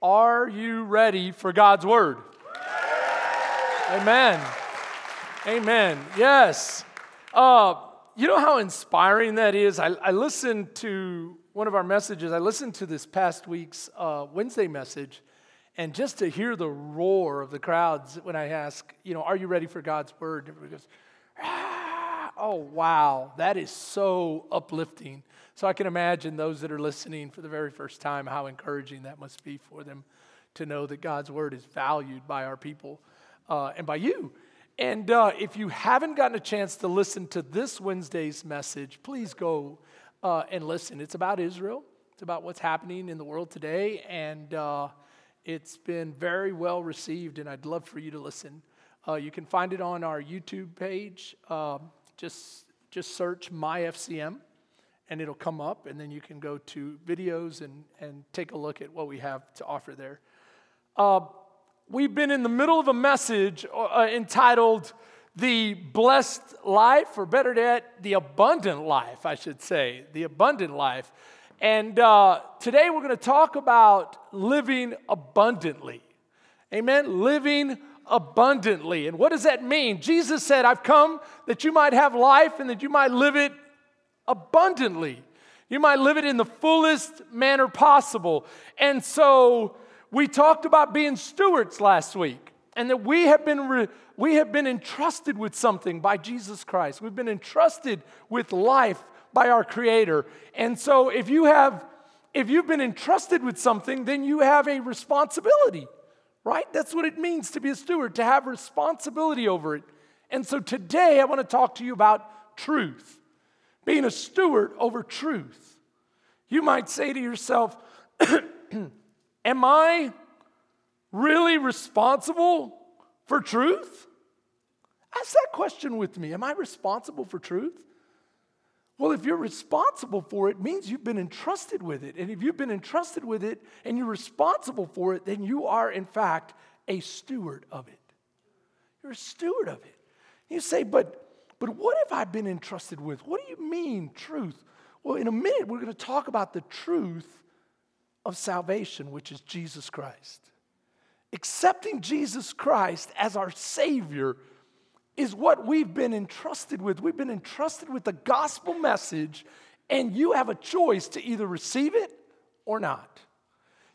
Are you ready for God's word? Amen. Amen. Yes. Uh, you know how inspiring that is? I, I, listened to one of our messages, I listened to this past week's uh, Wednesday message, and just to hear the roar of the crowds when I ask, you know, are you ready for God's word? Everybody goes, ah, oh, wow, that is so uplifting. So I can imagine those that are listening for the very first time how encouraging that must be for them to know that God's word is valued by our people uh, and by you. And uh, if you haven't gotten a chance to listen to this Wednesday's message, please go uh, and listen. It's about Israel, it's about what's happening in the world today, and uh, it's been very well received, and I'd love for you to listen. Uh, you can find it on our YouTube page. Um, just, just search MyFCM and it'll come up, and then you can go to videos and, and take a look at what we have to offer there. Uh, we've been in the middle of a message uh, entitled The Blessed Life, or better yet, The Abundant Life, I should say, The Abundant Life. And uh, today we're going to talk about living abundantly. Amen? Living abundantly. And what does that mean? Jesus said, I've come that you might have life and that you might live it abundantly. You might live it in the fullest manner possible. And so we talked about being stewards last week and that we have been re- we have been entrusted with something by Jesus Christ. We've been entrusted with life by our creator. And so if you have if you've been entrusted with something, then you have a responsibility. Right? That's what it means to be a steward, to have responsibility over it. And so today I want to talk to you about truth being a steward over truth. You might say to yourself, Am I really responsible for truth? Ask that question with me. Am I responsible for truth? Well, if you're responsible for it, it means you've been entrusted with it. And if you've been entrusted with it and you're responsible for it, then you are, in fact, a steward of it. You're a steward of it. You say, but but what have I been entrusted with? What do you mean, truth? Well, in a minute, we're going to talk about the truth of salvation, which is Jesus Christ. Accepting Jesus Christ as our Savior is what we've been entrusted with. We've been entrusted with the gospel message, and you have a choice to either receive it or not.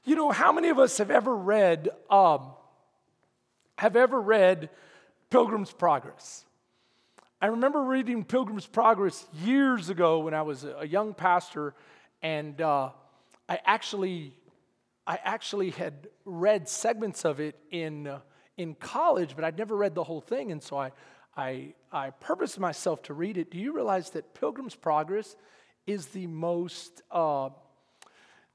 You know, how many of us have ever read, um, have ever read Pilgrim's Progress? I remember reading Pilgrim's Progress years ago when I was a young pastor, and uh, I actually, I actually had read segments of it in, uh, in college, but I'd never read the whole thing, and so I, I, I purposed myself to read it. Do you realize that Pilgrim's Progress is the most, uh,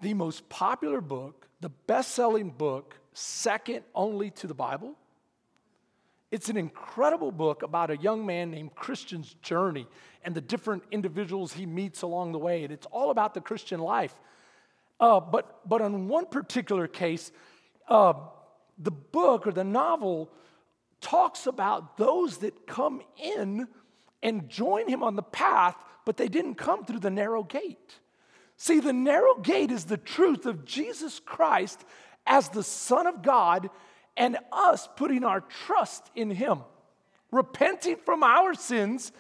the most popular book, the best-selling book, second only to the Bible? It's an incredible book about a young man named Christian's journey and the different individuals he meets along the way. And it's all about the Christian life. Uh, but, but on one particular case, uh, the book or the novel talks about those that come in and join him on the path, but they didn't come through the narrow gate. See, the narrow gate is the truth of Jesus Christ as the Son of God and us putting our trust in Him, repenting from our sins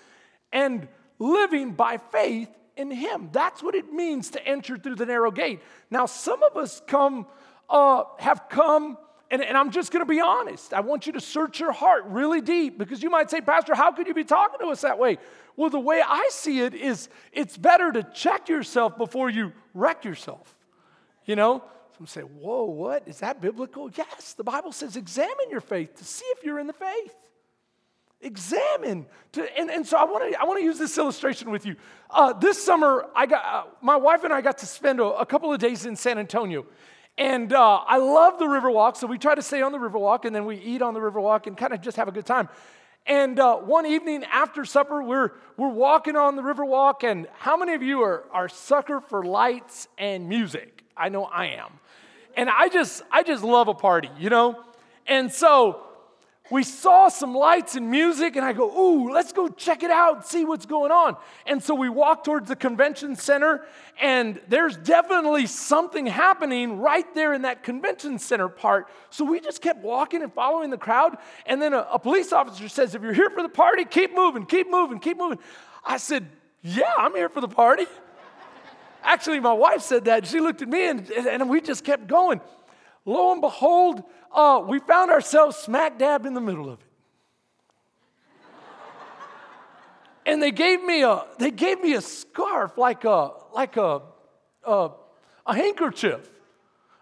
and living by faith in Him. That's what it means to enter through the narrow gate. Now, some of us come, uh, have come, and, and I'm just going to be honest. I want you to search your heart really deep because you might say, Pastor, how could you be talking to us that way? Well, the way I see it is it's better to check yourself before you wreck yourself. You know, some say, Whoa, what? Is that biblical? Yes, the Bible says examine your faith to see if you're in the faith. Examine. To, and, and so I want to I wanna use this illustration with you. Uh, this summer, I got, uh, my wife and I got to spend a, a couple of days in San Antonio. And uh, I love the Riverwalk, so we try to stay on the Riverwalk and then we eat on the Riverwalk and kind of just have a good time. And uh, one evening after supper, we're, we're walking on the Riverwalk, and how many of you are, are sucker for lights and music? I know I am and I just I just love a party, you know? And so we saw some lights and music, and I go, Ooh, let's go check it out see what's going on. And so we walk towards the convention center, and there's definitely something happening right there in that convention center part. So we just kept walking and following the crowd. And then a, a police officer says, If you're here for the party, keep moving, keep moving, keep moving. I said, Yeah, I'm here for the party. Actually, my wife said that. She looked at me, and, and we just kept going. Lo and behold, uh, we found ourselves smack dab in the middle of it. and they gave me a they gave me a scarf like a like a a, a handkerchief,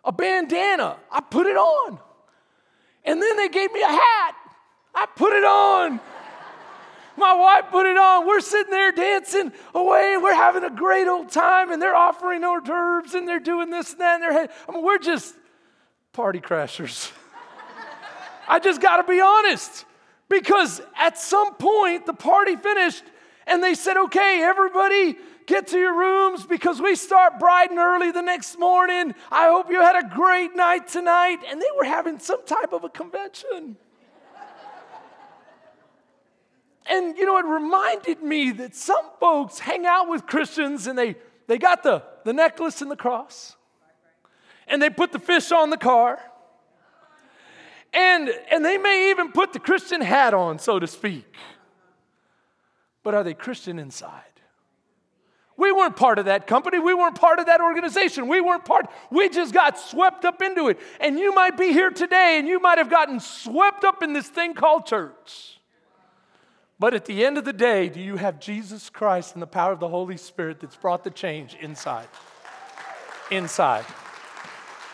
a bandana. I put it on, and then they gave me a hat. I put it on. My wife put it on. We're sitting there dancing away. We're having a great old time, and they're offering hors d'oeuvres and they're doing this and that. And they're, I mean, we're just party crashers. I just got to be honest. Because at some point, the party finished and they said, okay, everybody get to your rooms because we start bright and early the next morning. I hope you had a great night tonight. And they were having some type of a convention. And you know, it reminded me that some folks hang out with Christians and they, they got the, the necklace and the cross, and they put the fish on the car and, and they may even put the Christian hat on, so to speak. But are they Christian inside? We weren't part of that company. We weren't part of that organization. We weren't part, we just got swept up into it. And you might be here today and you might have gotten swept up in this thing called church. But at the end of the day, do you have Jesus Christ and the power of the Holy Spirit that's brought the change inside? Inside.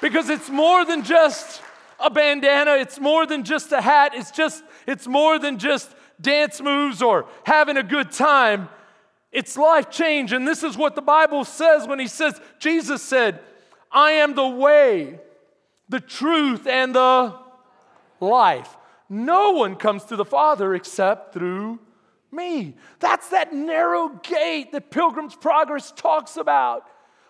Because it's more than just a bandana. It's more than just a hat. It's just it's more than just dance moves or having a good time. It's life change. And this is what the Bible says when he says Jesus said, "I am the way, the truth and the life. No one comes to the Father except through me." That's that narrow gate that Pilgrim's Progress talks about.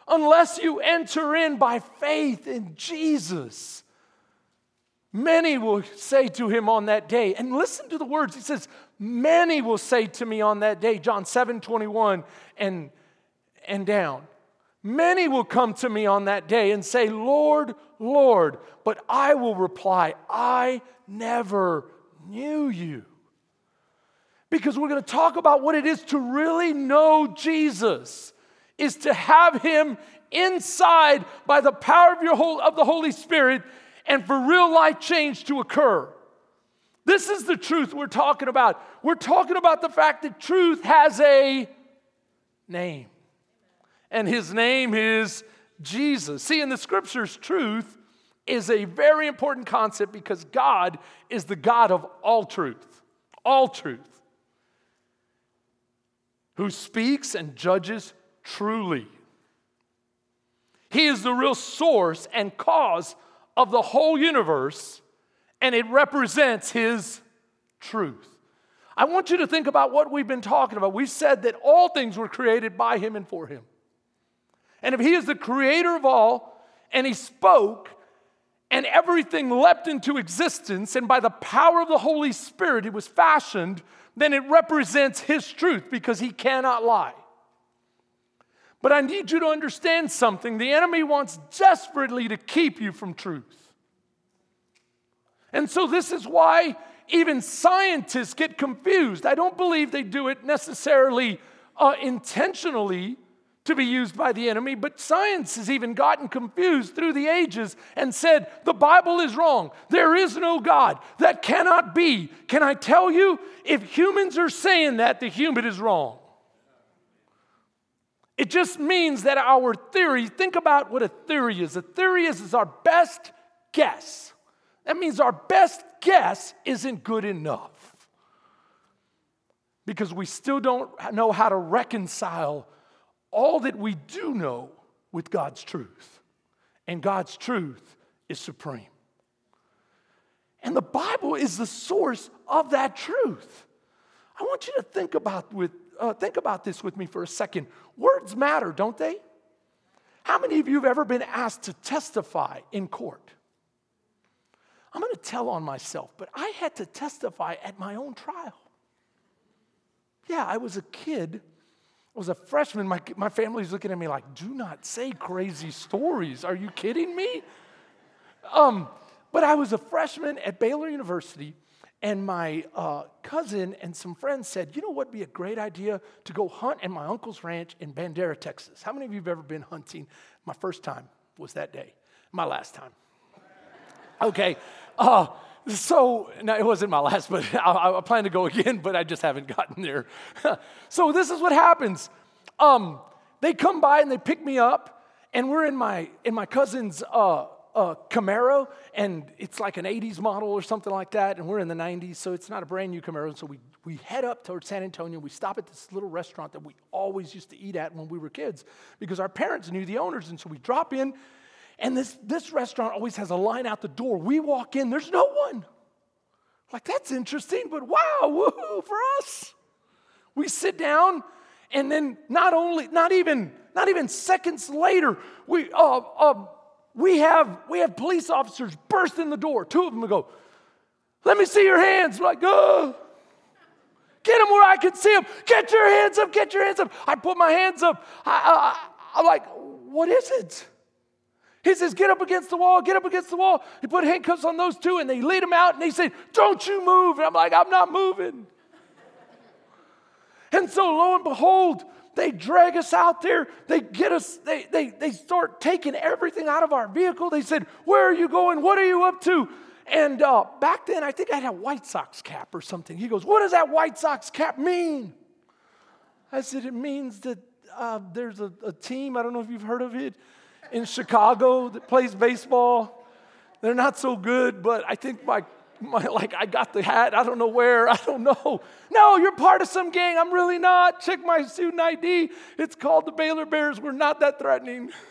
Unless you enter in by faith in Jesus, Many will say to him on that day, and listen to the words. He says, Many will say to me on that day, John 7 21 and, and down. Many will come to me on that day and say, Lord, Lord. But I will reply, I never knew you. Because we're going to talk about what it is to really know Jesus, is to have him inside by the power of, your whole, of the Holy Spirit and for real life change to occur. This is the truth we're talking about. We're talking about the fact that truth has a name, and his name is Jesus. See, in the scriptures, truth is a very important concept because God is the God of all truth, all truth, who speaks and judges truly. He is the real source and cause of the whole universe, and it represents His truth. I want you to think about what we've been talking about. We said that all things were created by Him and for Him. And if He is the creator of all, and He spoke, and everything leapt into existence, and by the power of the Holy Spirit it was fashioned, then it represents His truth because He cannot lie. But I need you to understand something. The enemy wants desperately to keep you from truth. And so, this is why even scientists get confused. I don't believe they do it necessarily uh, intentionally to be used by the enemy, but science has even gotten confused through the ages and said, the Bible is wrong. There is no God. That cannot be. Can I tell you, if humans are saying that, the human is wrong. It just means that our theory, think about what a theory is. A theory is, is our best guess. That means our best guess isn't good enough because we still don't know how to reconcile all that we do know with God's truth. And God's truth is supreme. And the Bible is the source of that truth. I want you to think about with uh, think about this with me for a second. Words matter, don't they? How many of you have ever been asked to testify in court? I'm going to tell on myself, but I had to testify at my own trial. Yeah, I was a kid. I was a freshman. My, my family's looking at me like, do not say crazy stories. Are you kidding me? Um, but I was a freshman at Baylor University, and my uh, cousin and some friends said, You know what would be a great idea? To go hunt at my uncle's ranch in Bandera, Texas. How many of you have ever been hunting? My first time was that day, my last time. Okay. Uh, so, no, it wasn't my last, but I, I, plan to go again, but I just haven't gotten there. so, this is what happens. Um, they come by and they pick me up, and we're in my, in my cousin's uh, uh, Camaro, and it's like an 80s model or something like that, and we're in the 90s, so it's not a brand new Camaro. So we, we head up towards San Antonio. We stop at this little restaurant that we always used to eat at when we were kids because our parents knew the owners. And so we drop in, and this, this restaurant always has a line out the door. We walk in, there's no one. Like, that's interesting, but wow, woohoo for us. We sit down, and then not only, not even, not even seconds later, we, uh, uh, we have, we have police officers burst in the door. Two of them go, let me see your hands. We're like, oh, get them where I can see them. Get your hands up, get your hands up. I put my hands up. I, I, I'm like, what is it? He says, Get up against the wall, get up against the wall. He put handcuffs on those two and they lead him out and he said, Don't you move. And I'm like, I'm not moving. and so lo and behold, they drag us out there. They get us, they, they, they start taking everything out of our vehicle. They said, Where are you going? What are you up to? And uh, back then, I think I had a White Sox cap or something. He goes, What does that White Sox cap mean? I said, It means that uh, there's a, a team, I don't know if you've heard of it, in Chicago that plays baseball. They're not so good, but I think my my, like I got the hat, I don't know where, I don't know. No, you're part of some gang. I'm really not. Check my student ID. It's called the Baylor Bears. We're not that threatening.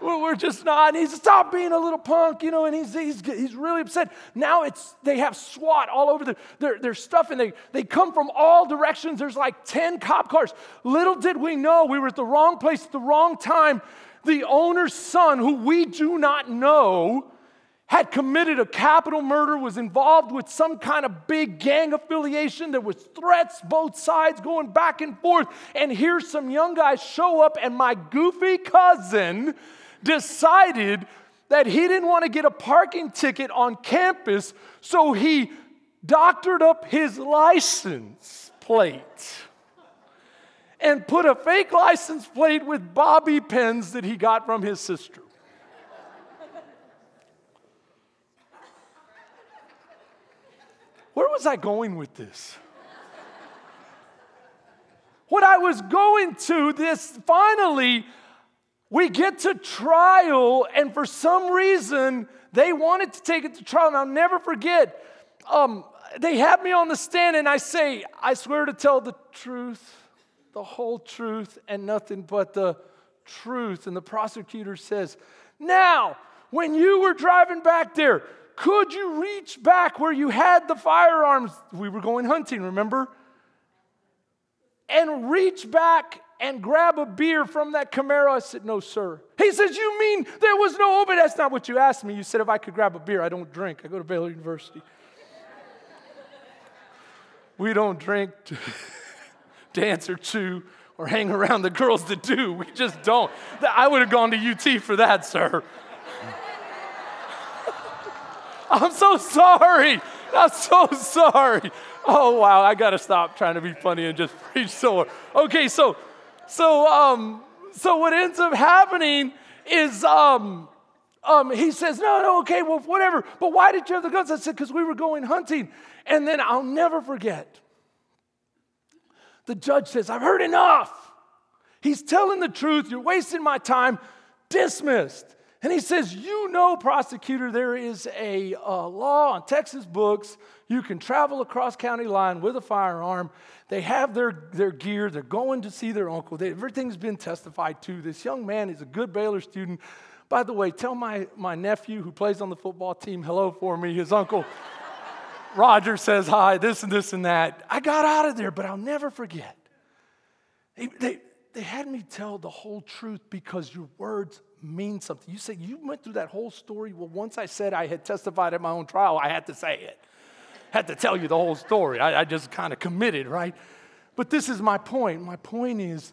We're just not. And he's stop being a little punk, you know, and he's, he's, he's really upset. Now it's they have SWAT all over the, their, their stuff, and they, they come from all directions. There's like 10 cop cars. Little did we know we were at the wrong place at the wrong time. The owner's son, who we do not know, had committed a capital murder, was involved with some kind of big gang affiliation. There was threats, both sides going back and forth. And here some young guys show up, and my goofy cousin decided that he didn't want to get a parking ticket on campus, so he doctored up his license plate and put a fake license plate with bobby pins that he got from his sister. Where was I going with this? what I was going to, this finally, we get to trial, and for some reason, they wanted to take it to trial. And I'll never forget, um, they have me on the stand, and I say, I swear to tell the truth, the whole truth, and nothing but the truth. And the prosecutor says, Now, when you were driving back there, could you reach back where you had the firearms? We were going hunting, remember? And reach back and grab a beer from that Camaro? I said, No, sir. He says, You mean there was no open? That's not what you asked me. You said, If I could grab a beer, I don't drink. I go to Baylor University. we don't drink, dance or chew, or hang around the girls that do. We just don't. I would have gone to UT for that, sir. I'm so sorry. I'm so sorry. Oh wow, I gotta stop trying to be funny and just preach so. Okay, so so um so what ends up happening is um um he says, No, no, okay, well, whatever. But why did you have the guns? I said, because we were going hunting. And then I'll never forget. The judge says, I've heard enough. He's telling the truth. You're wasting my time. Dismissed. And he says, You know, prosecutor, there is a uh, law on Texas books. You can travel across county line with a firearm. They have their, their gear. They're going to see their uncle. They, everything's been testified to. This young man is a good Baylor student. By the way, tell my, my nephew who plays on the football team hello for me. His uncle Roger says hi, this and this and that. I got out of there, but I'll never forget. They, they, they had me tell the whole truth because your words mean something. You say, You went through that whole story. Well, once I said I had testified at my own trial, I had to say it. had to tell you the whole story. I, I just kind of committed, right? But this is my point. My point is,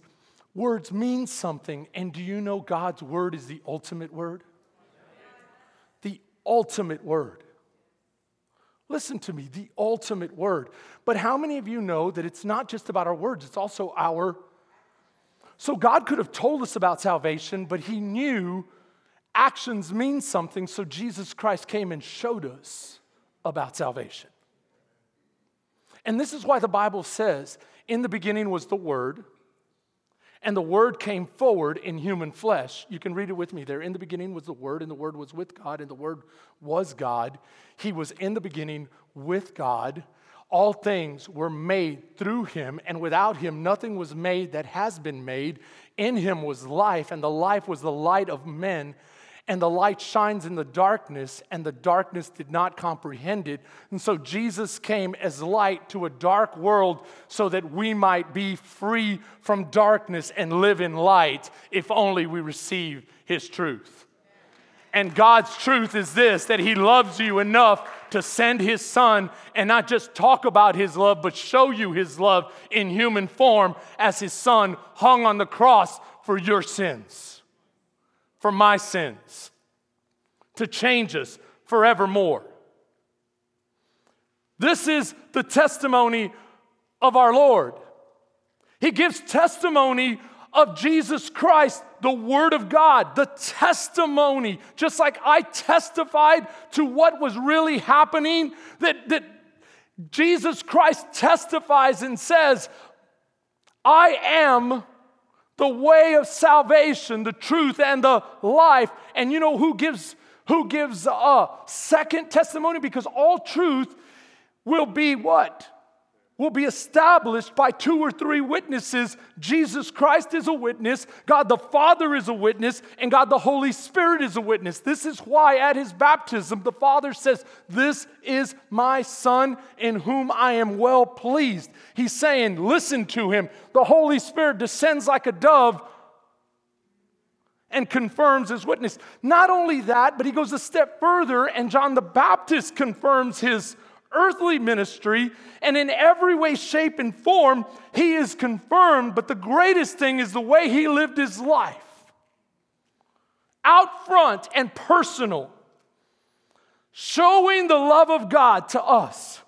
words mean something. And do you know God's word is the ultimate word? The ultimate word. Listen to me, the ultimate word. But how many of you know that it's not just about our words, it's also our. So God could have told us about salvation, but He knew actions mean something, so Jesus Christ came and showed us about salvation. And this is why the Bible says, in the beginning was the Word, and the Word came forward in human flesh. You can read it with me there. In the beginning was the Word, and the Word was with God, and the Word was God. He was in the beginning with God. All things were made through him, and without him, nothing was made that has been made. In him was life, and the life was the light of men. And the light shines in the darkness, and the darkness did not comprehend it. And so Jesus came as light to a dark world so that we might be free from darkness and live in light if only we receive his truth. And God's truth is this that He loves you enough to send His Son and not just talk about His love, but show you His love in human form as His Son hung on the cross for your sins, for my sins, to change us forevermore. This is the testimony of our Lord. He gives testimony of Jesus Christ, the Word of God, the testimony, just like I testified to what was really happening, that, that Jesus Christ testifies and says, I am the way of salvation, the truth, and the life. And you know who gives who gives a second testimony? Because all truth will be what? Will be established by two or three witnesses. Jesus Christ is a witness, God the Father is a witness, and God the Holy Spirit is a witness. This is why at his baptism, the Father says, This is my Son in whom I am well pleased. He's saying, Listen to him. The Holy Spirit descends like a dove and confirms his witness. Not only that, but he goes a step further, and John the Baptist confirms his earthly ministry, and in every way, shape, and form, he is confirmed. But the greatest thing is the way he lived his life out front and personal, showing the love of God to us.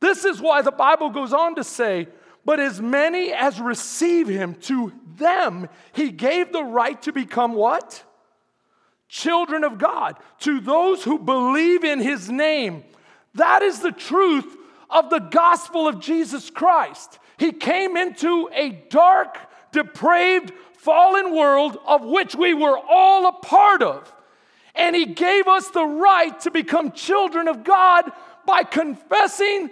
This is why the Bible goes on to say, But as many as receive him, to them he gave the right to become what? Children of God. To those who believe in his name that is the truth of the gospel of Jesus Christ. He came into a dark, depraved, fallen world of which we were all a part of. And He gave us the right to become children of God by confessing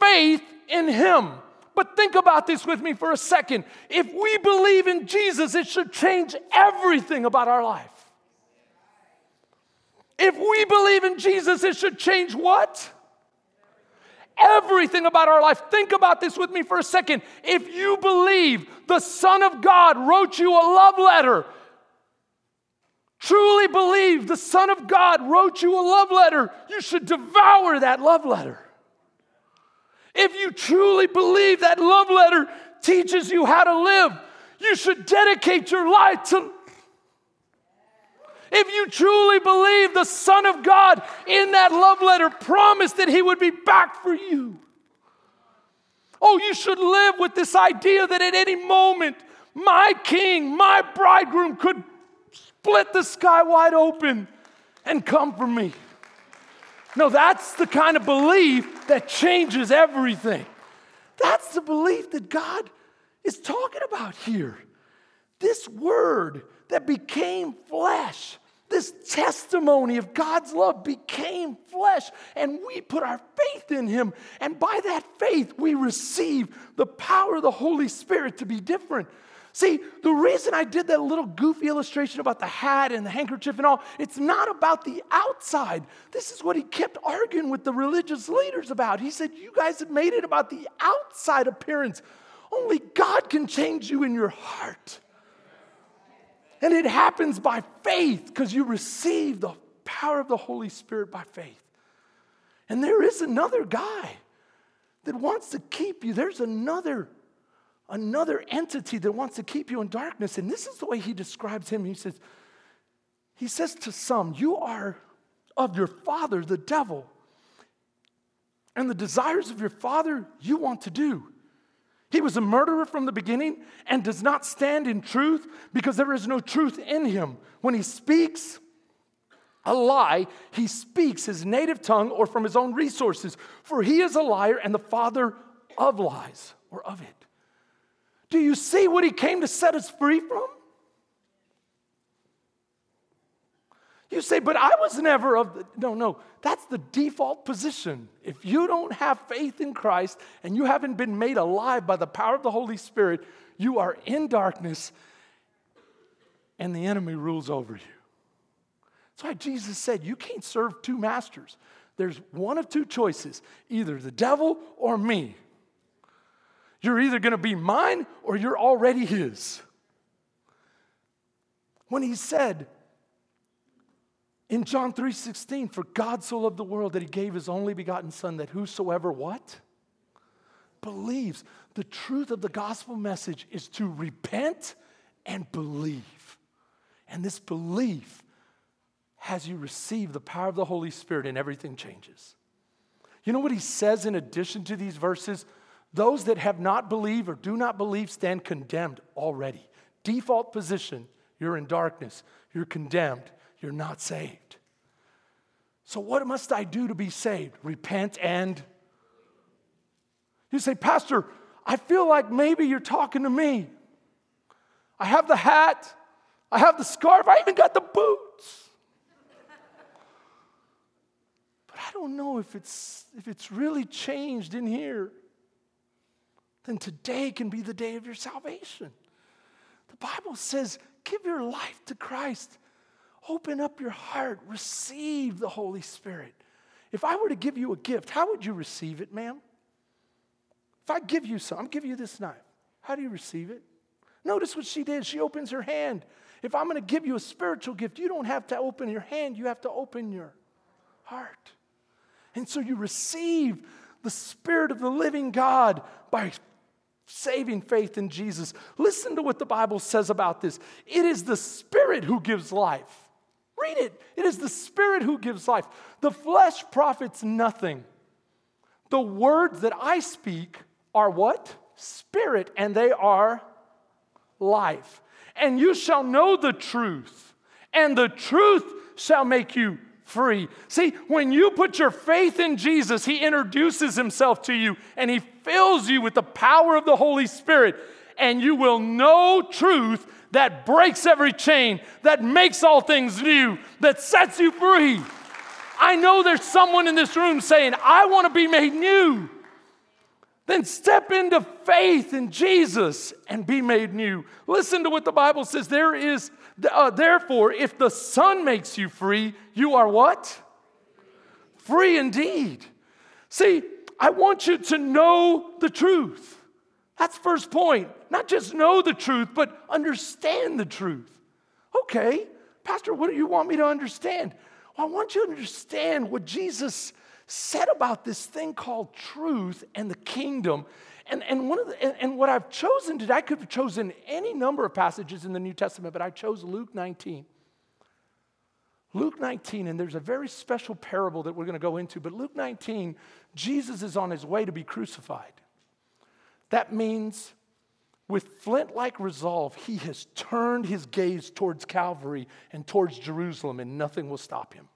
faith in Him. But think about this with me for a second. If we believe in Jesus, it should change everything about our life. If we believe in Jesus, it should change what? Everything about our life. Think about this with me for a second. If you believe the Son of God wrote you a love letter, truly believe the Son of God wrote you a love letter, you should devour that love letter. If you truly believe that love letter teaches you how to live, you should dedicate your life to if you truly believe the Son of God in that love letter promised that He would be back for you, oh, you should live with this idea that at any moment, my King, my bridegroom could split the sky wide open and come for me. No, that's the kind of belief that changes everything. That's the belief that God is talking about here. This word that became flesh. This testimony of God's love became flesh, and we put our faith in Him. And by that faith, we receive the power of the Holy Spirit to be different. See, the reason I did that little goofy illustration about the hat and the handkerchief and all, it's not about the outside. This is what he kept arguing with the religious leaders about. He said, You guys have made it about the outside appearance. Only God can change you in your heart. And it happens by faith because you receive the power of the Holy Spirit by faith. And there is another guy that wants to keep you. There's another another entity that wants to keep you in darkness. And this is the way he describes him. He says, he says to some, You are of your father, the devil, and the desires of your father you want to do. He was a murderer from the beginning and does not stand in truth because there is no truth in him. When he speaks a lie, he speaks his native tongue or from his own resources, for he is a liar and the father of lies or of it. Do you see what he came to set us free from? You say, but I was never of the. No, no, that's the default position. If you don't have faith in Christ and you haven't been made alive by the power of the Holy Spirit, you are in darkness and the enemy rules over you. That's why Jesus said, You can't serve two masters. There's one of two choices either the devil or me. You're either going to be mine or you're already his. When he said in John 3:16, for God so loved the world that he gave his only begotten son that whosoever what believes. The truth of the gospel message is to repent and believe. And this belief has you receive the power of the Holy Spirit and everything changes. You know what he says in addition to these verses? Those that have not believed or do not believe stand condemned already. Default position, you're in darkness, you're condemned, you're not saved. So, what must I do to be saved? Repent and. You say, Pastor, I feel like maybe you're talking to me. I have the hat, I have the scarf, I even got the boots. but I don't know if it's, if it's really changed in here then today can be the day of your salvation. The Bible says, give your life to Christ. Open up your heart, receive the Holy Spirit. If I were to give you a gift, how would you receive it, ma'am? If I give you some, I'm giving you this knife. How do you receive it? Notice what she did. She opens her hand. If I'm going to give you a spiritual gift, you don't have to open your hand, you have to open your heart. And so you receive the Spirit of the living God by saving faith in Jesus. Listen to what the Bible says about this. It is the Spirit who gives life. Read it. It is the Spirit who gives life. The flesh profits nothing. The words that I speak are what? Spirit, and they are life. And you shall know the truth, and the truth shall make you free. See, when you put your faith in Jesus, He introduces Himself to you and He fills you with the power of the Holy Spirit, and you will know truth that breaks every chain, that makes all things new, that sets you free. I know there's someone in this room saying, I want to be made new. Then step into faith in Jesus and be made new. Listen to what the Bible says. There is uh, therefore, if the Son makes you free, you are what? Free indeed. See, I want you to know the truth. That's first point. Not just know the truth, but understand the truth. Okay, Pastor, what do you want me to understand? Well, I want you to understand what Jesus said about this thing called truth and the kingdom and, and, one of the, and, and what I've chosen today, I could have chosen any number of passages in the New Testament, but I chose Luke 19. Luke 19, and there's a very special parable that we're going to go into, but Luke 19, Jesus is on his way to be crucified. That means with flint like resolve, he has turned his gaze towards Calvary and towards Jerusalem, and nothing will stop him.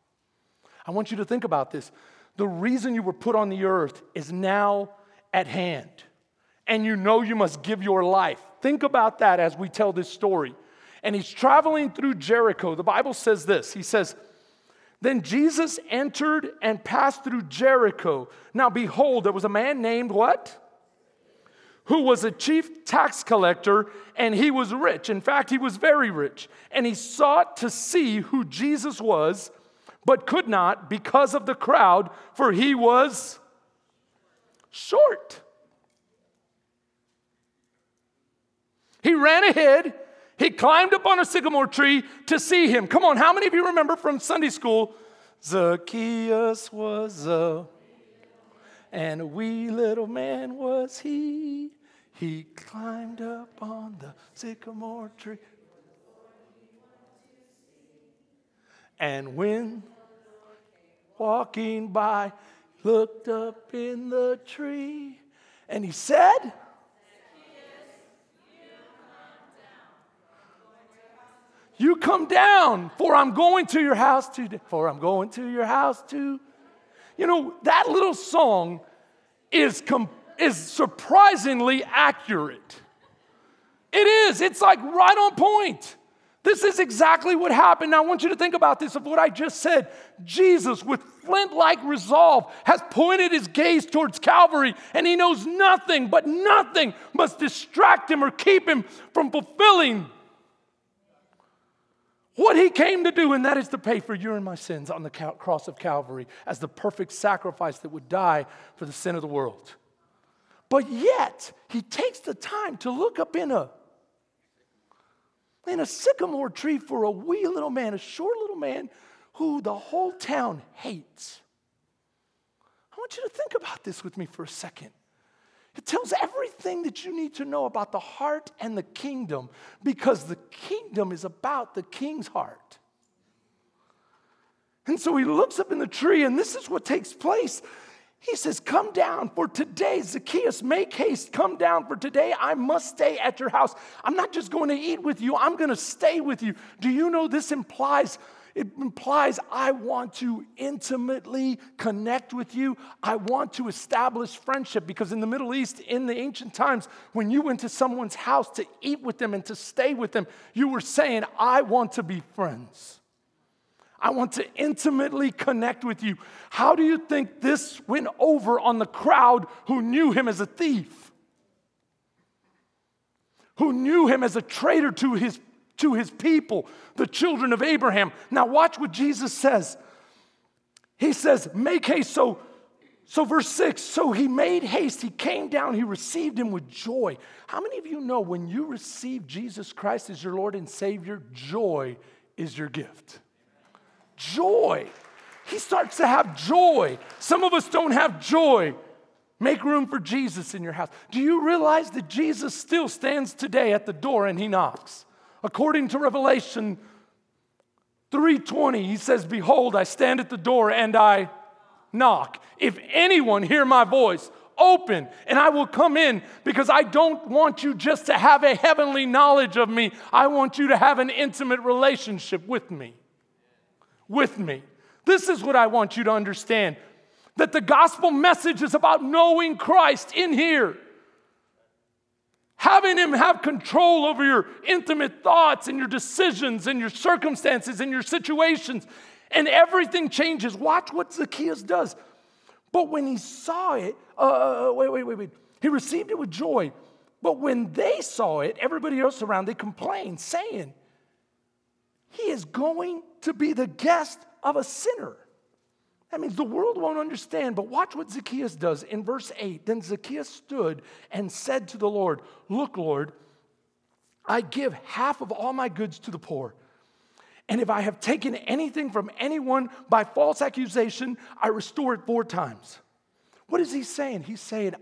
I want you to think about this. The reason you were put on the earth is now at hand and you know you must give your life. Think about that as we tell this story. And he's traveling through Jericho. The Bible says this He says, Then Jesus entered and passed through Jericho. Now behold, there was a man named what? Who was a chief tax collector, and he was rich. In fact, he was very rich. And he sought to see who Jesus was, but could not because of the crowd, for he was short. He ran ahead. He climbed up on a sycamore tree to see him. Come on, how many of you remember from Sunday school? Zacchaeus was a, and a wee little man was he. He climbed up on the sycamore tree. And when walking by, looked up in the tree, and he said, You come down, for I'm going to your house to, for I'm going to your house to. You know, that little song is, com- is surprisingly accurate. It is, it's like right on point. This is exactly what happened. Now, I want you to think about this of what I just said. Jesus, with flint like resolve, has pointed his gaze towards Calvary, and he knows nothing, but nothing must distract him or keep him from fulfilling what he came to do, and that is to pay for your and my sins on the cross of Calvary as the perfect sacrifice that would die for the sin of the world. But yet, he takes the time to look up in a in a sycamore tree for a wee little man, a short little man who the whole town hates. I want you to think about this with me for a second. It tells everything that you need to know about the heart and the kingdom because the kingdom is about the king's heart. And so he looks up in the tree, and this is what takes place. He says, Come down for today, Zacchaeus, make haste, come down for today. I must stay at your house. I'm not just going to eat with you, I'm going to stay with you. Do you know this implies it implies I want to intimately connect with you. I want to establish friendship because in the Middle East, in the ancient times, when you went to someone's house to eat with them and to stay with them, you were saying, I want to be friends. I want to intimately connect with you. How do you think this went over on the crowd who knew him as a thief? Who knew him as a traitor to his to his people, the children of Abraham. Now, watch what Jesus says. He says, Make haste. So, so verse 6 so he made haste. He came down. He received him with joy. How many of you know when you receive Jesus Christ as your Lord and Savior, joy is your gift? Joy. He starts to have joy. Some of us don't have joy. Make room for Jesus in your house. Do you realize that Jesus still stands today at the door and he knocks? According to Revelation 3:20, he says, "Behold, I stand at the door and I knock. If anyone hear my voice, open and I will come in because I don't want you just to have a heavenly knowledge of me. I want you to have an intimate relationship with me. With me. This is what I want you to understand that the gospel message is about knowing Christ in here having Him have control over your intimate thoughts and your decisions and your circumstances and your situations, and everything changes. Watch what Zacchaeus does. But when he saw it, uh, uh, uh, wait, wait, wait, wait, he received it with joy. But when they saw it, everybody else around, they complained, saying, He is going to be the guest of a sinner. That means the world won't understand, but watch what Zacchaeus does. In verse 8, then Zacchaeus stood and said to the Lord, Look, Lord, I give half of all my goods to the poor. And if I have taken anything from anyone by false accusation, I restore it four times. What is he saying? He's saying,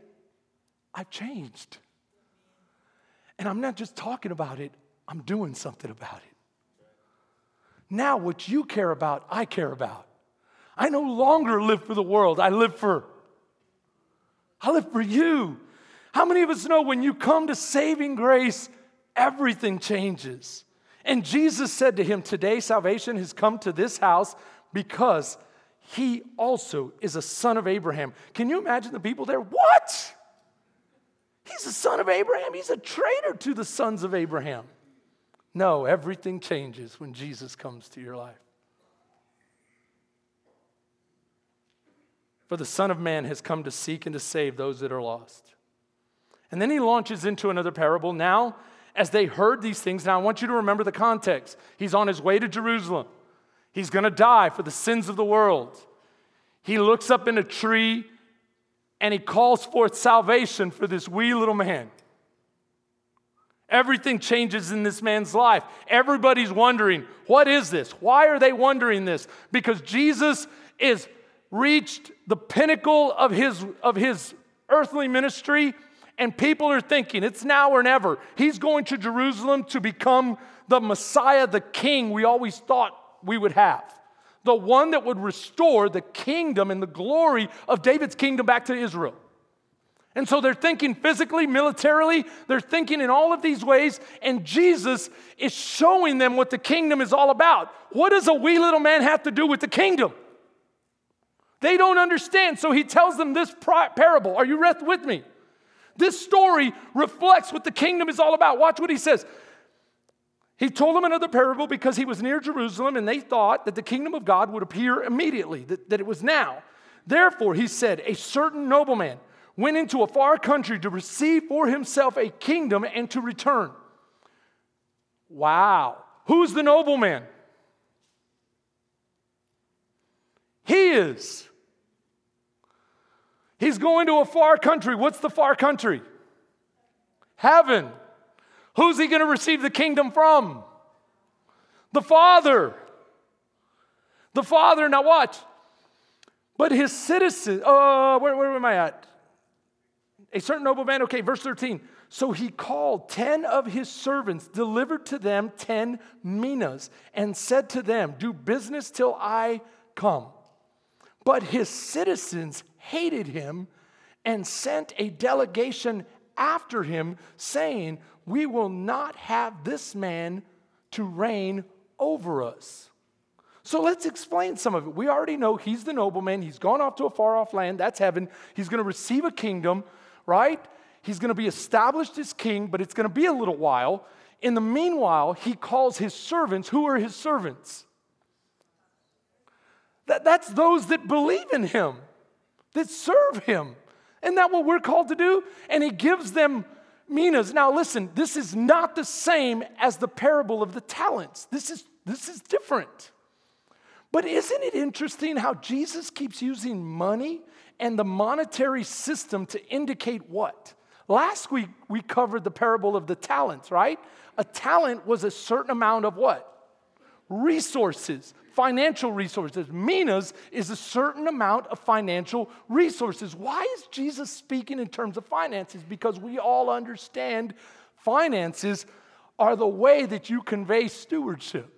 I've changed. And I'm not just talking about it, I'm doing something about it. Now, what you care about, I care about. I no longer live for the world. I live for I live for you. How many of us know when you come to saving grace, everything changes? And Jesus said to him, Today salvation has come to this house because he also is a son of Abraham. Can you imagine the people there? What? He's a son of Abraham. He's a traitor to the sons of Abraham. No, everything changes when Jesus comes to your life. For the Son of Man has come to seek and to save those that are lost. And then he launches into another parable. Now, as they heard these things, now I want you to remember the context. He's on his way to Jerusalem, he's going to die for the sins of the world. He looks up in a tree and he calls forth salvation for this wee little man. Everything changes in this man's life. Everybody's wondering, what is this? Why are they wondering this? Because Jesus is reached the pinnacle of his, of his earthly ministry, and people are thinking it's now or never. He's going to Jerusalem to become the Messiah, the king we always thought we would have. The one that would restore the kingdom and the glory of David's kingdom back to Israel. And so they're thinking physically, militarily, they're thinking in all of these ways, and Jesus is showing them what the kingdom is all about. What does a wee little man have to do with the kingdom? They don't understand, so he tells them this parable. Are you with me? This story reflects what the kingdom is all about. Watch what he says. He told them another parable because he was near Jerusalem and they thought that the kingdom of God would appear immediately, that, that it was now. Therefore, he said, a certain nobleman went into a far country to receive for himself a kingdom and to return. Wow. Who's the nobleman? He is. He's going to a far country. What's the far country? Heaven. Who's he going to receive the kingdom from? The Father. The Father, now watch. But his citizens, oh, uh, where, where am I at? A certain nobleman, okay, verse 13. So he called 10 of his servants, delivered to them 10 minas, and said to them, Do business till I come. But his citizens hated him and sent a delegation after him, saying, We will not have this man to reign over us. So let's explain some of it. We already know he's the nobleman. He's gone off to a far off land. That's heaven. He's going to receive a kingdom right? He's going to be established as king, but it's going to be a little while. In the meanwhile, he calls his servants. Who are his servants? That, that's those that believe in him, that serve him. Isn't that what we're called to do? And he gives them minas. Now, listen, this is not the same as the parable of the talents. This is, this is different. But isn't it interesting how Jesus keeps using money and the monetary system to indicate what? Last week we covered the parable of the talents, right? A talent was a certain amount of what? Resources, financial resources. Minas is a certain amount of financial resources. Why is Jesus speaking in terms of finances? Because we all understand finances are the way that you convey stewardship.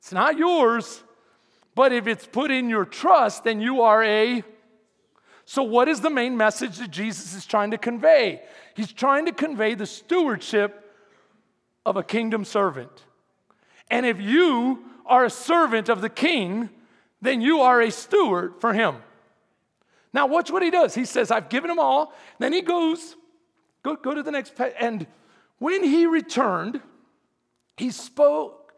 It's not yours, but if it's put in your trust, then you are a. So, what is the main message that Jesus is trying to convey? He's trying to convey the stewardship of a kingdom servant. And if you are a servant of the king, then you are a steward for him. Now, watch what he does. He says, I've given them all. Then he goes, go, go to the next page. And when he returned, he spoke.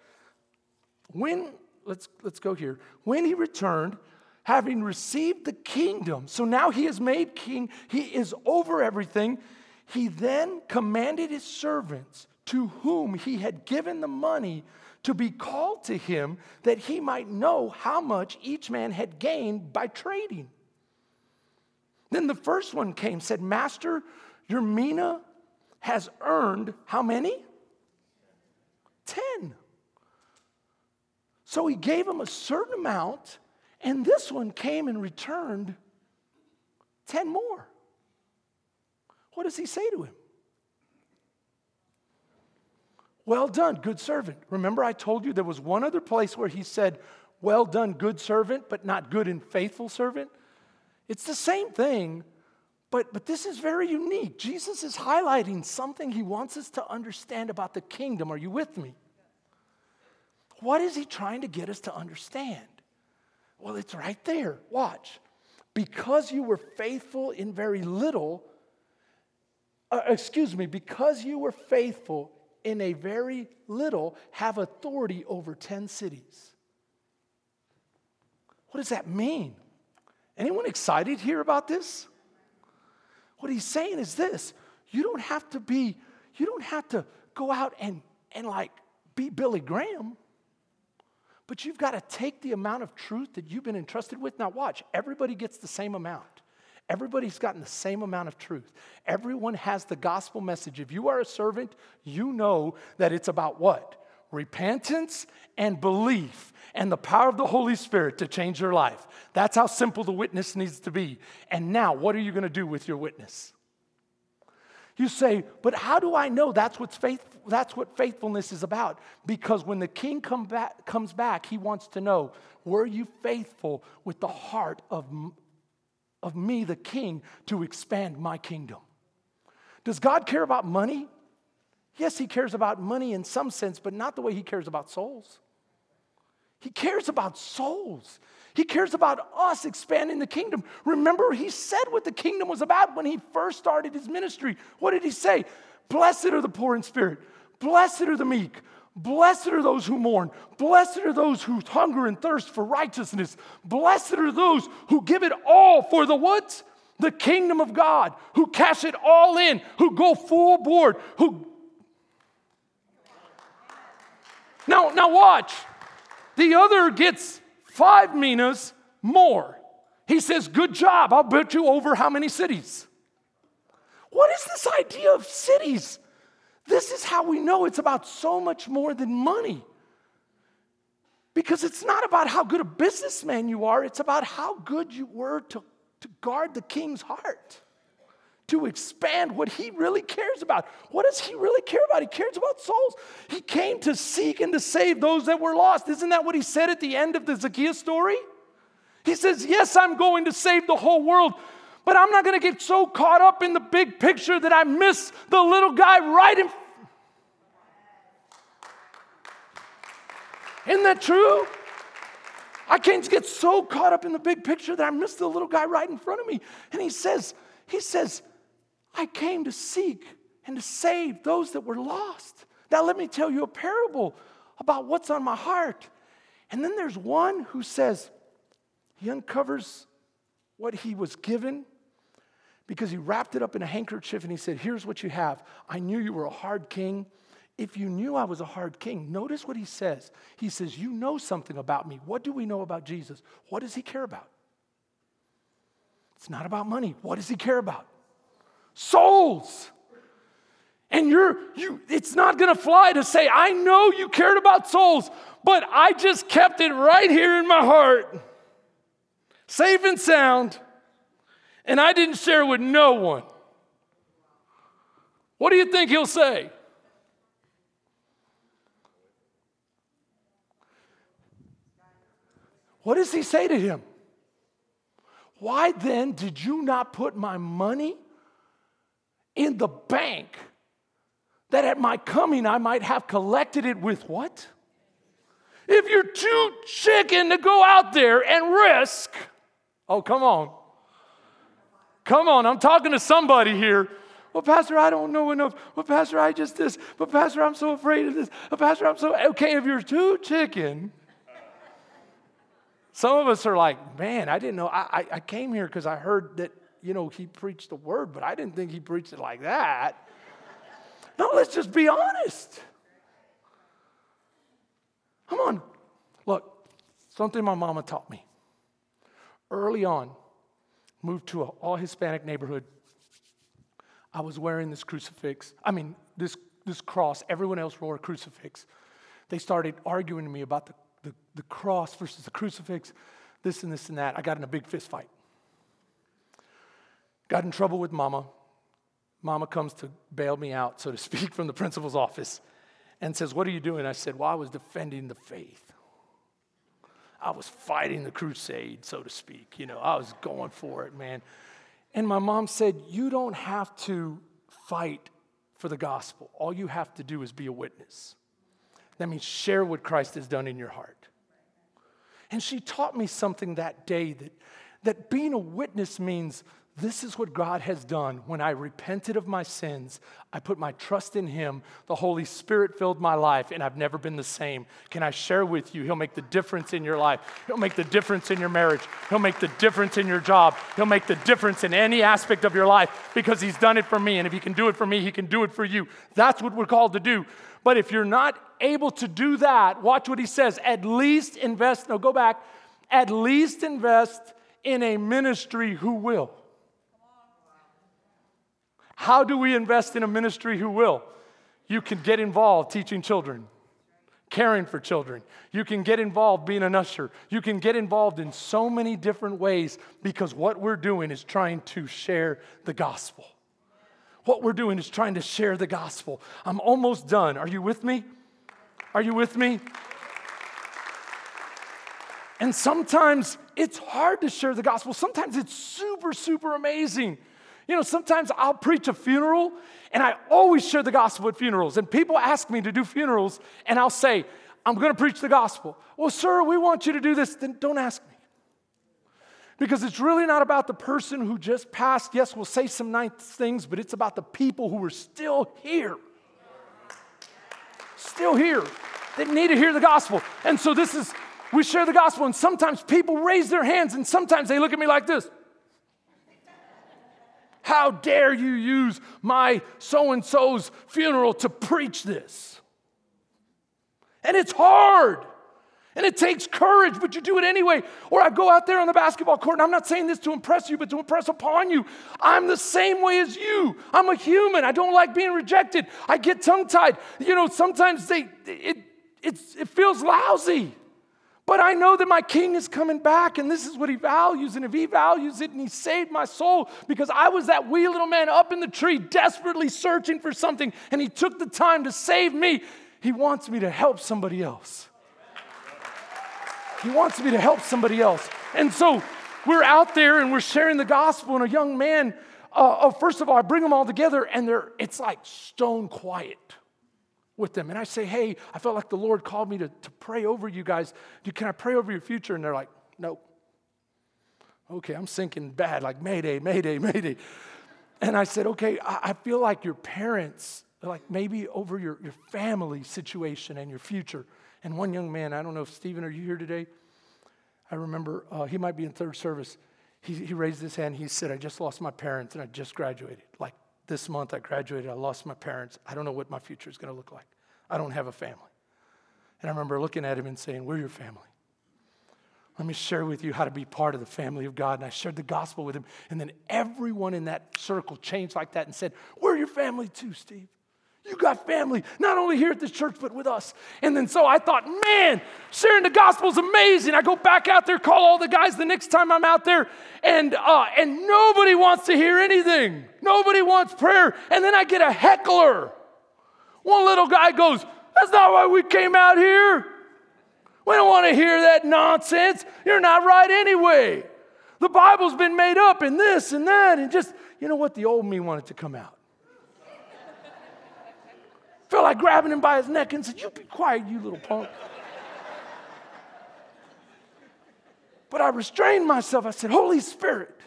When let's, let's go here. When he returned, having received the kingdom, so now he is made king, he is over everything. He then commanded his servants to whom he had given the money to be called to him that he might know how much each man had gained by trading. Then the first one came, said, Master, your mina has earned how many? Ten. So he gave him a certain amount, and this one came and returned 10 more. What does he say to him? Well done, good servant. Remember, I told you there was one other place where he said, Well done, good servant, but not good and faithful servant. It's the same thing, but, but this is very unique. Jesus is highlighting something he wants us to understand about the kingdom. Are you with me? What is he trying to get us to understand? Well, it's right there. Watch. Because you were faithful in very little, uh, excuse me, because you were faithful in a very little, have authority over 10 cities. What does that mean? Anyone excited here about this? What he's saying is this you don't have to be, you don't have to go out and, and like be Billy Graham. But you've got to take the amount of truth that you've been entrusted with. Now, watch, everybody gets the same amount. Everybody's gotten the same amount of truth. Everyone has the gospel message. If you are a servant, you know that it's about what? Repentance and belief and the power of the Holy Spirit to change your life. That's how simple the witness needs to be. And now, what are you going to do with your witness? You say, but how do I know that's, what's faith, that's what faithfulness is about? Because when the king come back, comes back, he wants to know, were you faithful with the heart of, of me, the king, to expand my kingdom? Does God care about money? Yes, he cares about money in some sense, but not the way he cares about souls. He cares about souls. He cares about us expanding the kingdom. Remember, he said what the kingdom was about when he first started his ministry. What did he say? Blessed are the poor in spirit, blessed are the meek, blessed are those who mourn, blessed are those who hunger and thirst for righteousness, blessed are those who give it all for the what? The kingdom of God, who cash it all in, who go full board, who. Now, now watch. The other gets five minas more. He says, Good job, I'll bet you over how many cities? What is this idea of cities? This is how we know it's about so much more than money. Because it's not about how good a businessman you are, it's about how good you were to, to guard the king's heart, to expand what he really cares about. What does he really care about? He cares about souls. He came to seek and to save those that were lost. Isn't that what he said at the end of the Zacchaeus story? He says, Yes, I'm going to save the whole world, but I'm not going to get so caught up in the big picture that I miss the little guy right in. Isn't that true? I can't get so caught up in the big picture that I miss the little guy right in front of me. And he says, he says, I came to seek and to save those that were lost. Now let me tell you a parable about what's on my heart. And then there's one who says, he uncovers what he was given because he wrapped it up in a handkerchief and he said, Here's what you have. I knew you were a hard king. If you knew I was a hard king, notice what he says. He says, You know something about me. What do we know about Jesus? What does he care about? It's not about money. What does he care about? Souls. And you're you it's not to fly to say, "I know you cared about souls, but I just kept it right here in my heart." safe and sound, and I didn't share with no one. What do you think he'll say? What does he say to him? Why then did you not put my money in the bank that at my coming I might have collected it with what? If you're too chicken to go out there and risk, Oh, come on. Come on, I'm talking to somebody here. Well, Pastor, I don't know enough. Well, Pastor, I just this. But, Pastor, I'm so afraid of this. Well, Pastor, I'm so. Okay, if you're too chicken, some of us are like, man, I didn't know. I, I, I came here because I heard that, you know, he preached the word, but I didn't think he preached it like that. no, let's just be honest. Come on. Look, something my mama taught me early on, moved to an all Hispanic neighborhood. I was wearing this crucifix, I mean, this, this cross. Everyone else wore a crucifix. They started arguing to me about the, the, the cross versus the crucifix, this and this and that. I got in a big fist fight. Got in trouble with mama. Mama comes to bail me out, so to speak, from the principal's office and says, What are you doing? I said, Well, I was defending the faith. I was fighting the crusade, so to speak. You know, I was going for it, man. And my mom said, You don't have to fight for the gospel. All you have to do is be a witness. That means share what Christ has done in your heart. And she taught me something that day that, that being a witness means this is what God has done. When I repented of my sins, I put my trust in Him. The Holy Spirit filled my life, and I've never been the same. Can I share with you? He'll make the difference in your life. He'll make the difference in your marriage. He'll make the difference in your job. He'll make the difference in any aspect of your life because He's done it for me. And if He can do it for me, He can do it for you. That's what we're called to do. But if you're not able to do that, watch what He says. At least invest, no, go back. At least invest in a ministry who will. How do we invest in a ministry who will? You can get involved teaching children, caring for children. You can get involved being an usher. You can get involved in so many different ways because what we're doing is trying to share the gospel. What we're doing is trying to share the gospel. I'm almost done. Are you with me? Are you with me? And sometimes it's hard to share the gospel. Sometimes it's super, super amazing. You know, sometimes I'll preach a funeral and I always share the gospel at funerals. And people ask me to do funerals and I'll say, I'm going to preach the gospel. Well, sir, we want you to do this. Then don't ask me. Because it's really not about the person who just passed. Yes, we'll say some nice things, but it's about the people who are still here. Still here. They need to hear the gospel. And so this is, we share the gospel, and sometimes people raise their hands, and sometimes they look at me like this. How dare you use my so and so's funeral to preach this? And it's hard. And it takes courage, but you do it anyway. Or I go out there on the basketball court, and I'm not saying this to impress you, but to impress upon you. I'm the same way as you. I'm a human. I don't like being rejected. I get tongue tied. You know, sometimes they, it, it it feels lousy. But I know that my king is coming back, and this is what he values. And if he values it and he saved my soul, because I was that wee little man up in the tree, desperately searching for something, and he took the time to save me, he wants me to help somebody else. He wants me to help somebody else. And so we're out there and we're sharing the gospel, and a young man, uh, oh, first of all, I bring them all together, and they're, it's like stone quiet with them. And I say, hey, I felt like the Lord called me to, to pray over you guys. Can I pray over your future? And they're like, nope. Okay, I'm sinking bad, like Mayday, Mayday, Mayday. And I said, okay, I, I feel like your parents, like maybe over your, your family situation and your future. And one young man, I don't know if Stephen, are you here today? I remember uh, he might be in third service. He, he raised his hand. He said, I just lost my parents and I just graduated. Like this month, I graduated. I lost my parents. I don't know what my future is going to look like. I don't have a family. And I remember looking at him and saying, We're your family. Let me share with you how to be part of the family of God. And I shared the gospel with him. And then everyone in that circle changed like that and said, We're your family too, Steve. You got family, not only here at this church, but with us. And then so I thought, man, sharing the gospel is amazing. I go back out there, call all the guys the next time I'm out there, and, uh, and nobody wants to hear anything. Nobody wants prayer. And then I get a heckler. One little guy goes, That's not why we came out here. We don't want to hear that nonsense. You're not right anyway. The Bible's been made up and this and that, and just, you know what? The old me wanted to come out. Felt like grabbing him by his neck and said, You be quiet, you little punk. but I restrained myself. I said, Holy Spirit.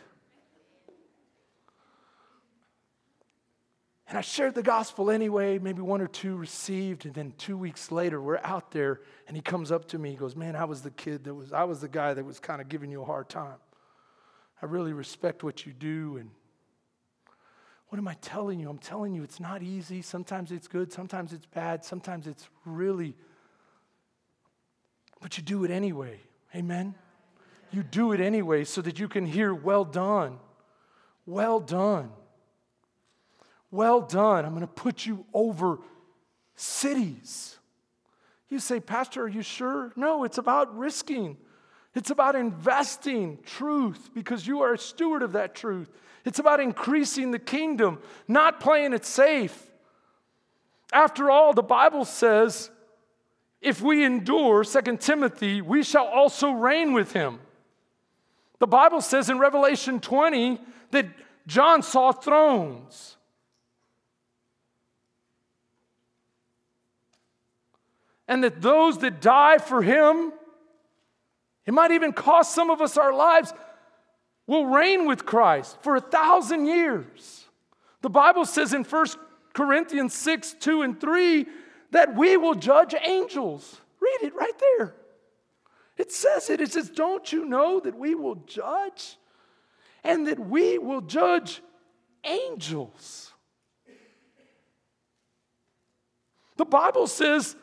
And I shared the gospel anyway. Maybe one or two received. And then two weeks later, we're out there, and he comes up to me. He goes, Man, I was the kid that was, I was the guy that was kind of giving you a hard time. I really respect what you do. And what am I telling you? I'm telling you it's not easy. Sometimes it's good, sometimes it's bad, sometimes it's really, but you do it anyway. Amen? You do it anyway so that you can hear, well done. Well done. Well done. I'm going to put you over cities. You say, Pastor, are you sure? No, it's about risking. It's about investing truth because you are a steward of that truth. It's about increasing the kingdom, not playing it safe. After all, the Bible says, if we endure, 2 Timothy, we shall also reign with him. The Bible says in Revelation 20 that John saw thrones. And that those that die for him, it might even cost some of us our lives, will reign with Christ for a thousand years. The Bible says in 1 Corinthians 6 2 and 3 that we will judge angels. Read it right there. It says it. It says, Don't you know that we will judge? And that we will judge angels. The Bible says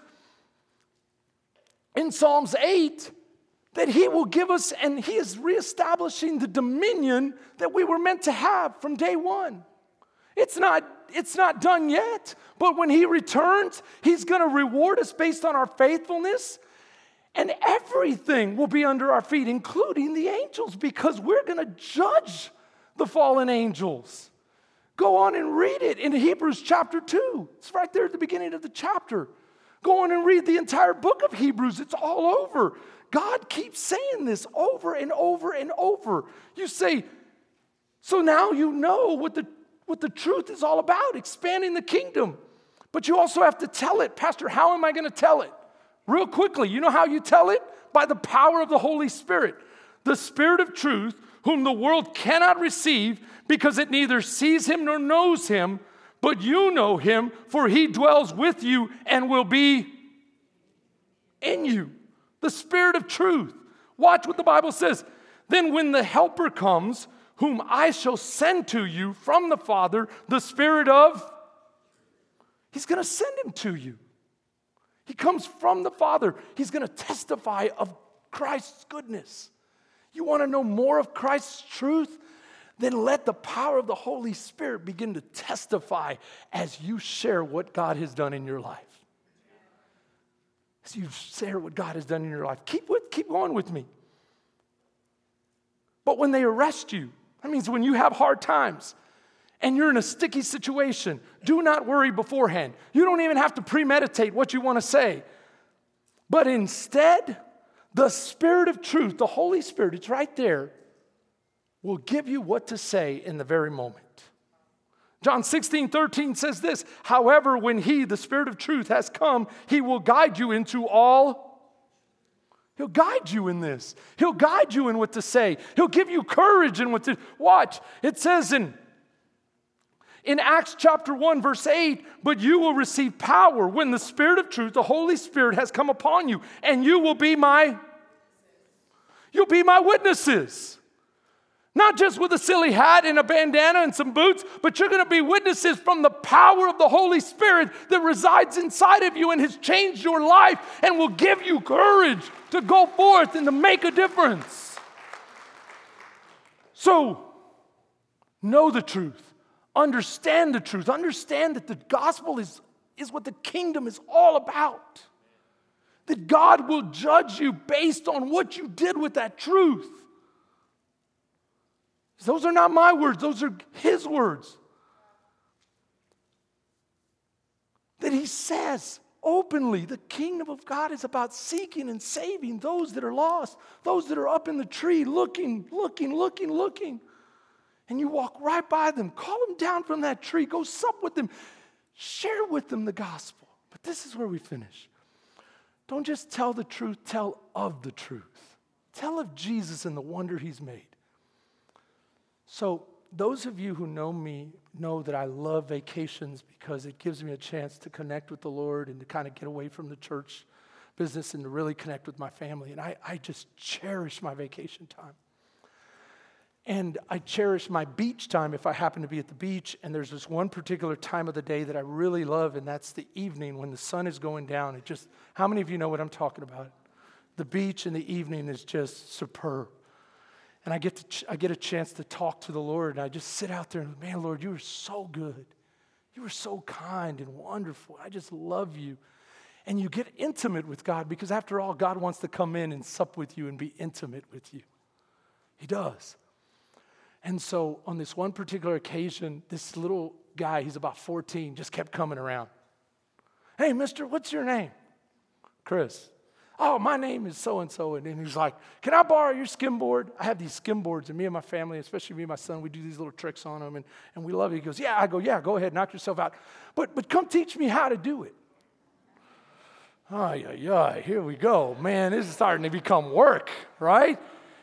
in Psalms 8 that He will give us, and He is reestablishing the dominion that we were meant to have from day one. It's not, it's not done yet. But when he returns, he's going to reward us based on our faithfulness. And everything will be under our feet, including the angels, because we're going to judge the fallen angels. Go on and read it in Hebrews chapter 2. It's right there at the beginning of the chapter. Go on and read the entire book of Hebrews. It's all over. God keeps saying this over and over and over. You say, so now you know what the, what the truth is all about expanding the kingdom. But you also have to tell it. Pastor, how am I going to tell it? Real quickly, you know how you tell it? By the power of the Holy Spirit. The Spirit of truth, whom the world cannot receive because it neither sees him nor knows him, but you know him, for he dwells with you and will be in you. The Spirit of truth. Watch what the Bible says. Then, when the Helper comes, whom I shall send to you from the Father, the Spirit of, He's gonna send him to you. He comes from the Father. He's going to testify of Christ's goodness. You want to know more of Christ's truth? Then let the power of the Holy Spirit begin to testify as you share what God has done in your life. As you share what God has done in your life. Keep, with, keep going with me. But when they arrest you, that means when you have hard times, and you're in a sticky situation, do not worry beforehand. You don't even have to premeditate what you want to say. But instead, the Spirit of truth, the Holy Spirit, it's right there, will give you what to say in the very moment. John 16, 13 says this However, when He, the Spirit of truth, has come, He will guide you into all. He'll guide you in this. He'll guide you in what to say. He'll give you courage in what to watch. It says in in Acts chapter 1, verse 8, but you will receive power when the Spirit of truth, the Holy Spirit, has come upon you, and you will be my, you'll be my witnesses. Not just with a silly hat and a bandana and some boots, but you're going to be witnesses from the power of the Holy Spirit that resides inside of you and has changed your life and will give you courage to go forth and to make a difference. So, know the truth understand the truth, understand that the gospel is, is what the kingdom is all about. That God will judge you based on what you did with that truth. Those are not my words, those are His words. That He says openly the kingdom of God is about seeking and saving those that are lost, those that are up in the tree looking, looking, looking, looking and you walk right by them, call them down from that tree, go sup with them, share with them the gospel. But this is where we finish. Don't just tell the truth, tell of the truth. Tell of Jesus and the wonder he's made. So, those of you who know me know that I love vacations because it gives me a chance to connect with the Lord and to kind of get away from the church business and to really connect with my family. And I, I just cherish my vacation time. And I cherish my beach time if I happen to be at the beach. And there's this one particular time of the day that I really love, and that's the evening when the sun is going down. It just, how many of you know what I'm talking about? The beach in the evening is just superb. And I get, to ch- I get a chance to talk to the Lord, and I just sit out there and, man, Lord, you are so good. You are so kind and wonderful. I just love you. And you get intimate with God because, after all, God wants to come in and sup with you and be intimate with you. He does. And so on this one particular occasion, this little guy, he's about 14, just kept coming around. Hey, mister, what's your name? Chris. Oh, my name is so and so. And he's like, Can I borrow your skimboard? I have these skimboards, and me and my family, especially me and my son, we do these little tricks on them, and, and we love it. He goes, Yeah, I go, Yeah, go ahead, knock yourself out. But, but come teach me how to do it. Oh, yeah, yeah, here we go. Man, this is starting to become work, right?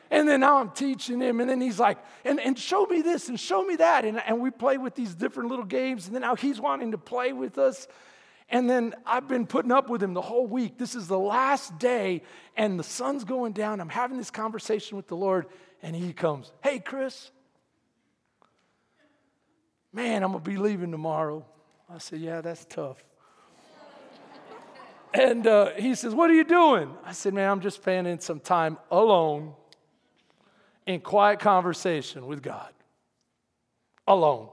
And then now I'm teaching him, and then he's like, and, and show me this and show me that. And, and we play with these different little games, and then now he's wanting to play with us. And then I've been putting up with him the whole week. This is the last day, and the sun's going down. I'm having this conversation with the Lord, and he comes, Hey, Chris, man, I'm going to be leaving tomorrow. I said, Yeah, that's tough. and uh, he says, What are you doing? I said, Man, I'm just spending some time alone in quiet conversation with God alone.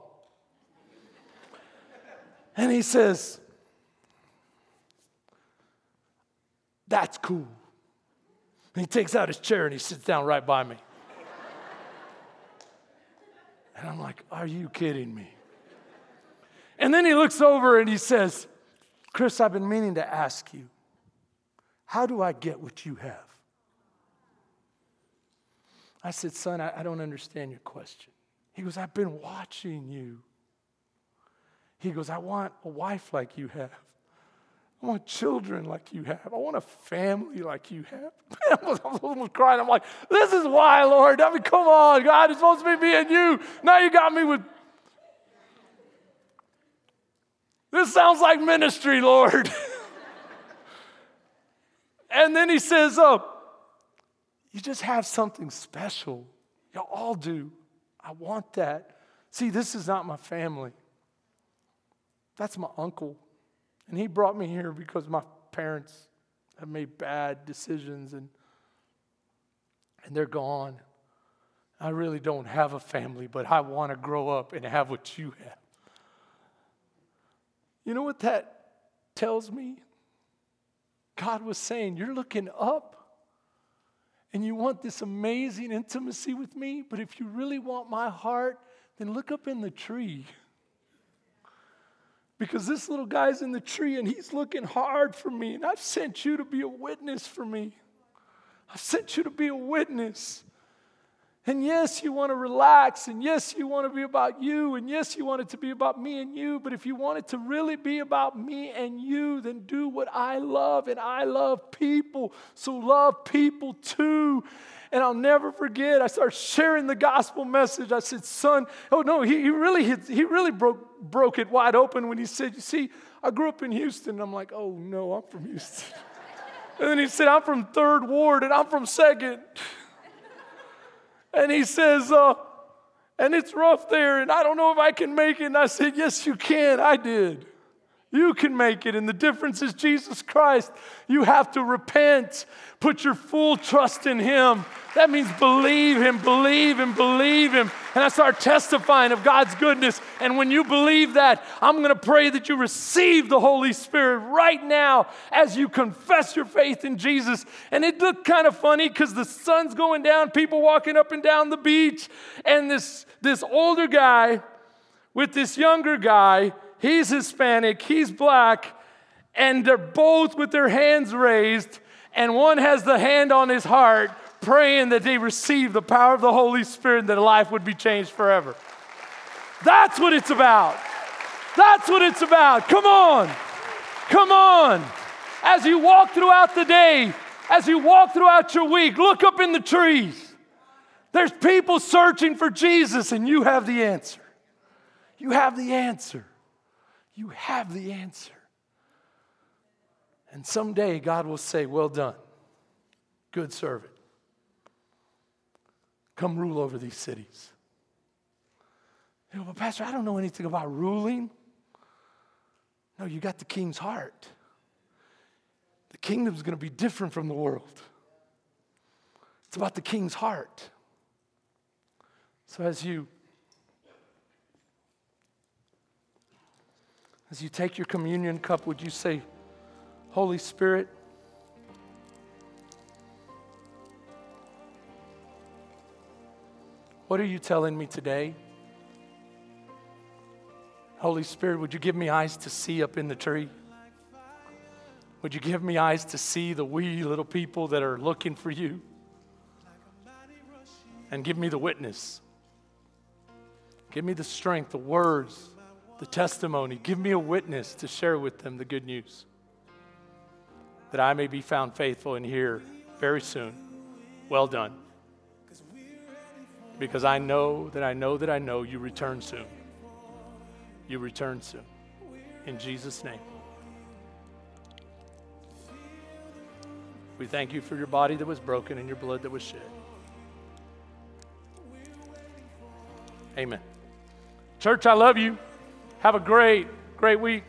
And he says, That's cool. And he takes out his chair and he sits down right by me. And I'm like, Are you kidding me? And then he looks over and he says, Chris, I've been meaning to ask you, how do I get what you have? I said, Son, I, I don't understand your question. He goes, I've been watching you. He goes, I want a wife like you have. I want children like you have. I want a family like you have. I was almost crying. I'm like, this is why, Lord. I mean, come on, God, it's supposed to be me and you. Now you got me with. This sounds like ministry, Lord. and then he says, oh, you just have something special. You all do. I want that. See, this is not my family. That's my uncle. And he brought me here because my parents have made bad decisions and, and they're gone. I really don't have a family, but I want to grow up and have what you have. You know what that tells me? God was saying, You're looking up and you want this amazing intimacy with me, but if you really want my heart, then look up in the tree. Because this little guy's in the tree and he's looking hard for me, and I've sent you to be a witness for me. I've sent you to be a witness. And yes, you want to relax, and yes, you want to be about you, and yes, you want it to be about me and you. But if you want it to really be about me and you, then do what I love, and I love people. So love people too. And I'll never forget, I started sharing the gospel message. I said, Son, oh no, he, he really, he really broke, broke it wide open when he said, You see, I grew up in Houston. I'm like, Oh no, I'm from Houston. and then he said, I'm from Third Ward, and I'm from Second. And he says, uh, and it's rough there, and I don't know if I can make it. And I said, Yes, you can. I did. You can make it. And the difference is Jesus Christ. You have to repent, put your full trust in Him. That means believe Him, believe Him, believe Him. And I start testifying of God's goodness. And when you believe that, I'm going to pray that you receive the Holy Spirit right now as you confess your faith in Jesus. And it looked kind of funny because the sun's going down, people walking up and down the beach, and this, this older guy with this younger guy he's Hispanic, he's black, and they're both with their hands raised, and one has the hand on his heart, praying that they receive the power of the Holy Spirit and that life would be changed forever. That's what it's about. That's what it's about. Come on. Come on. As you walk throughout the day, as you walk throughout your week, look up in the trees. There's people searching for Jesus, and you have the answer. You have the answer. You have the answer. And someday God will say, Well done, good servant. Come rule over these cities. You know, but Pastor, I don't know anything about ruling. No, you got the king's heart. The kingdom's going to be different from the world. It's about the king's heart. So as you As you take your communion cup, would you say, Holy Spirit, what are you telling me today? Holy Spirit, would you give me eyes to see up in the tree? Would you give me eyes to see the wee little people that are looking for you? And give me the witness. Give me the strength, the words the testimony. Give me a witness to share with them the good news. That I may be found faithful and hear very soon, well done. Because I know that I know that I know you return soon. You return soon. In Jesus' name. We thank you for your body that was broken and your blood that was shed. Amen. Church, I love you. Have a great, great week.